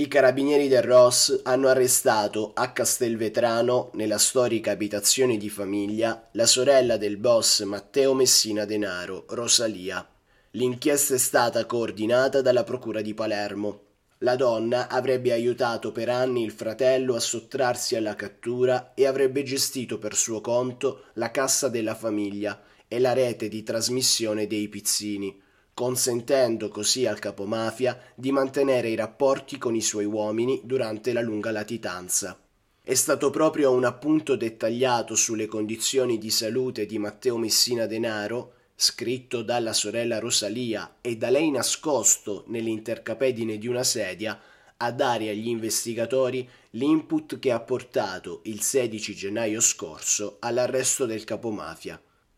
I carabinieri del Ross hanno arrestato a Castelvetrano, nella storica abitazione di famiglia, la sorella del boss Matteo Messina Denaro, Rosalia. L'inchiesta è stata coordinata dalla Procura di Palermo. La donna avrebbe aiutato per anni il fratello a sottrarsi alla cattura e avrebbe gestito per suo conto la cassa della famiglia e la rete di trasmissione dei pizzini, consentendo così al capomafia di mantenere i rapporti con i suoi uomini durante la lunga latitanza. È stato proprio un appunto dettagliato sulle condizioni di salute di Matteo Messina Denaro scritto dalla sorella Rosalia e da lei nascosto nell'intercapedine di una sedia, a dare agli investigatori l'input che ha portato il 16 gennaio scorso all'arresto del capomafia.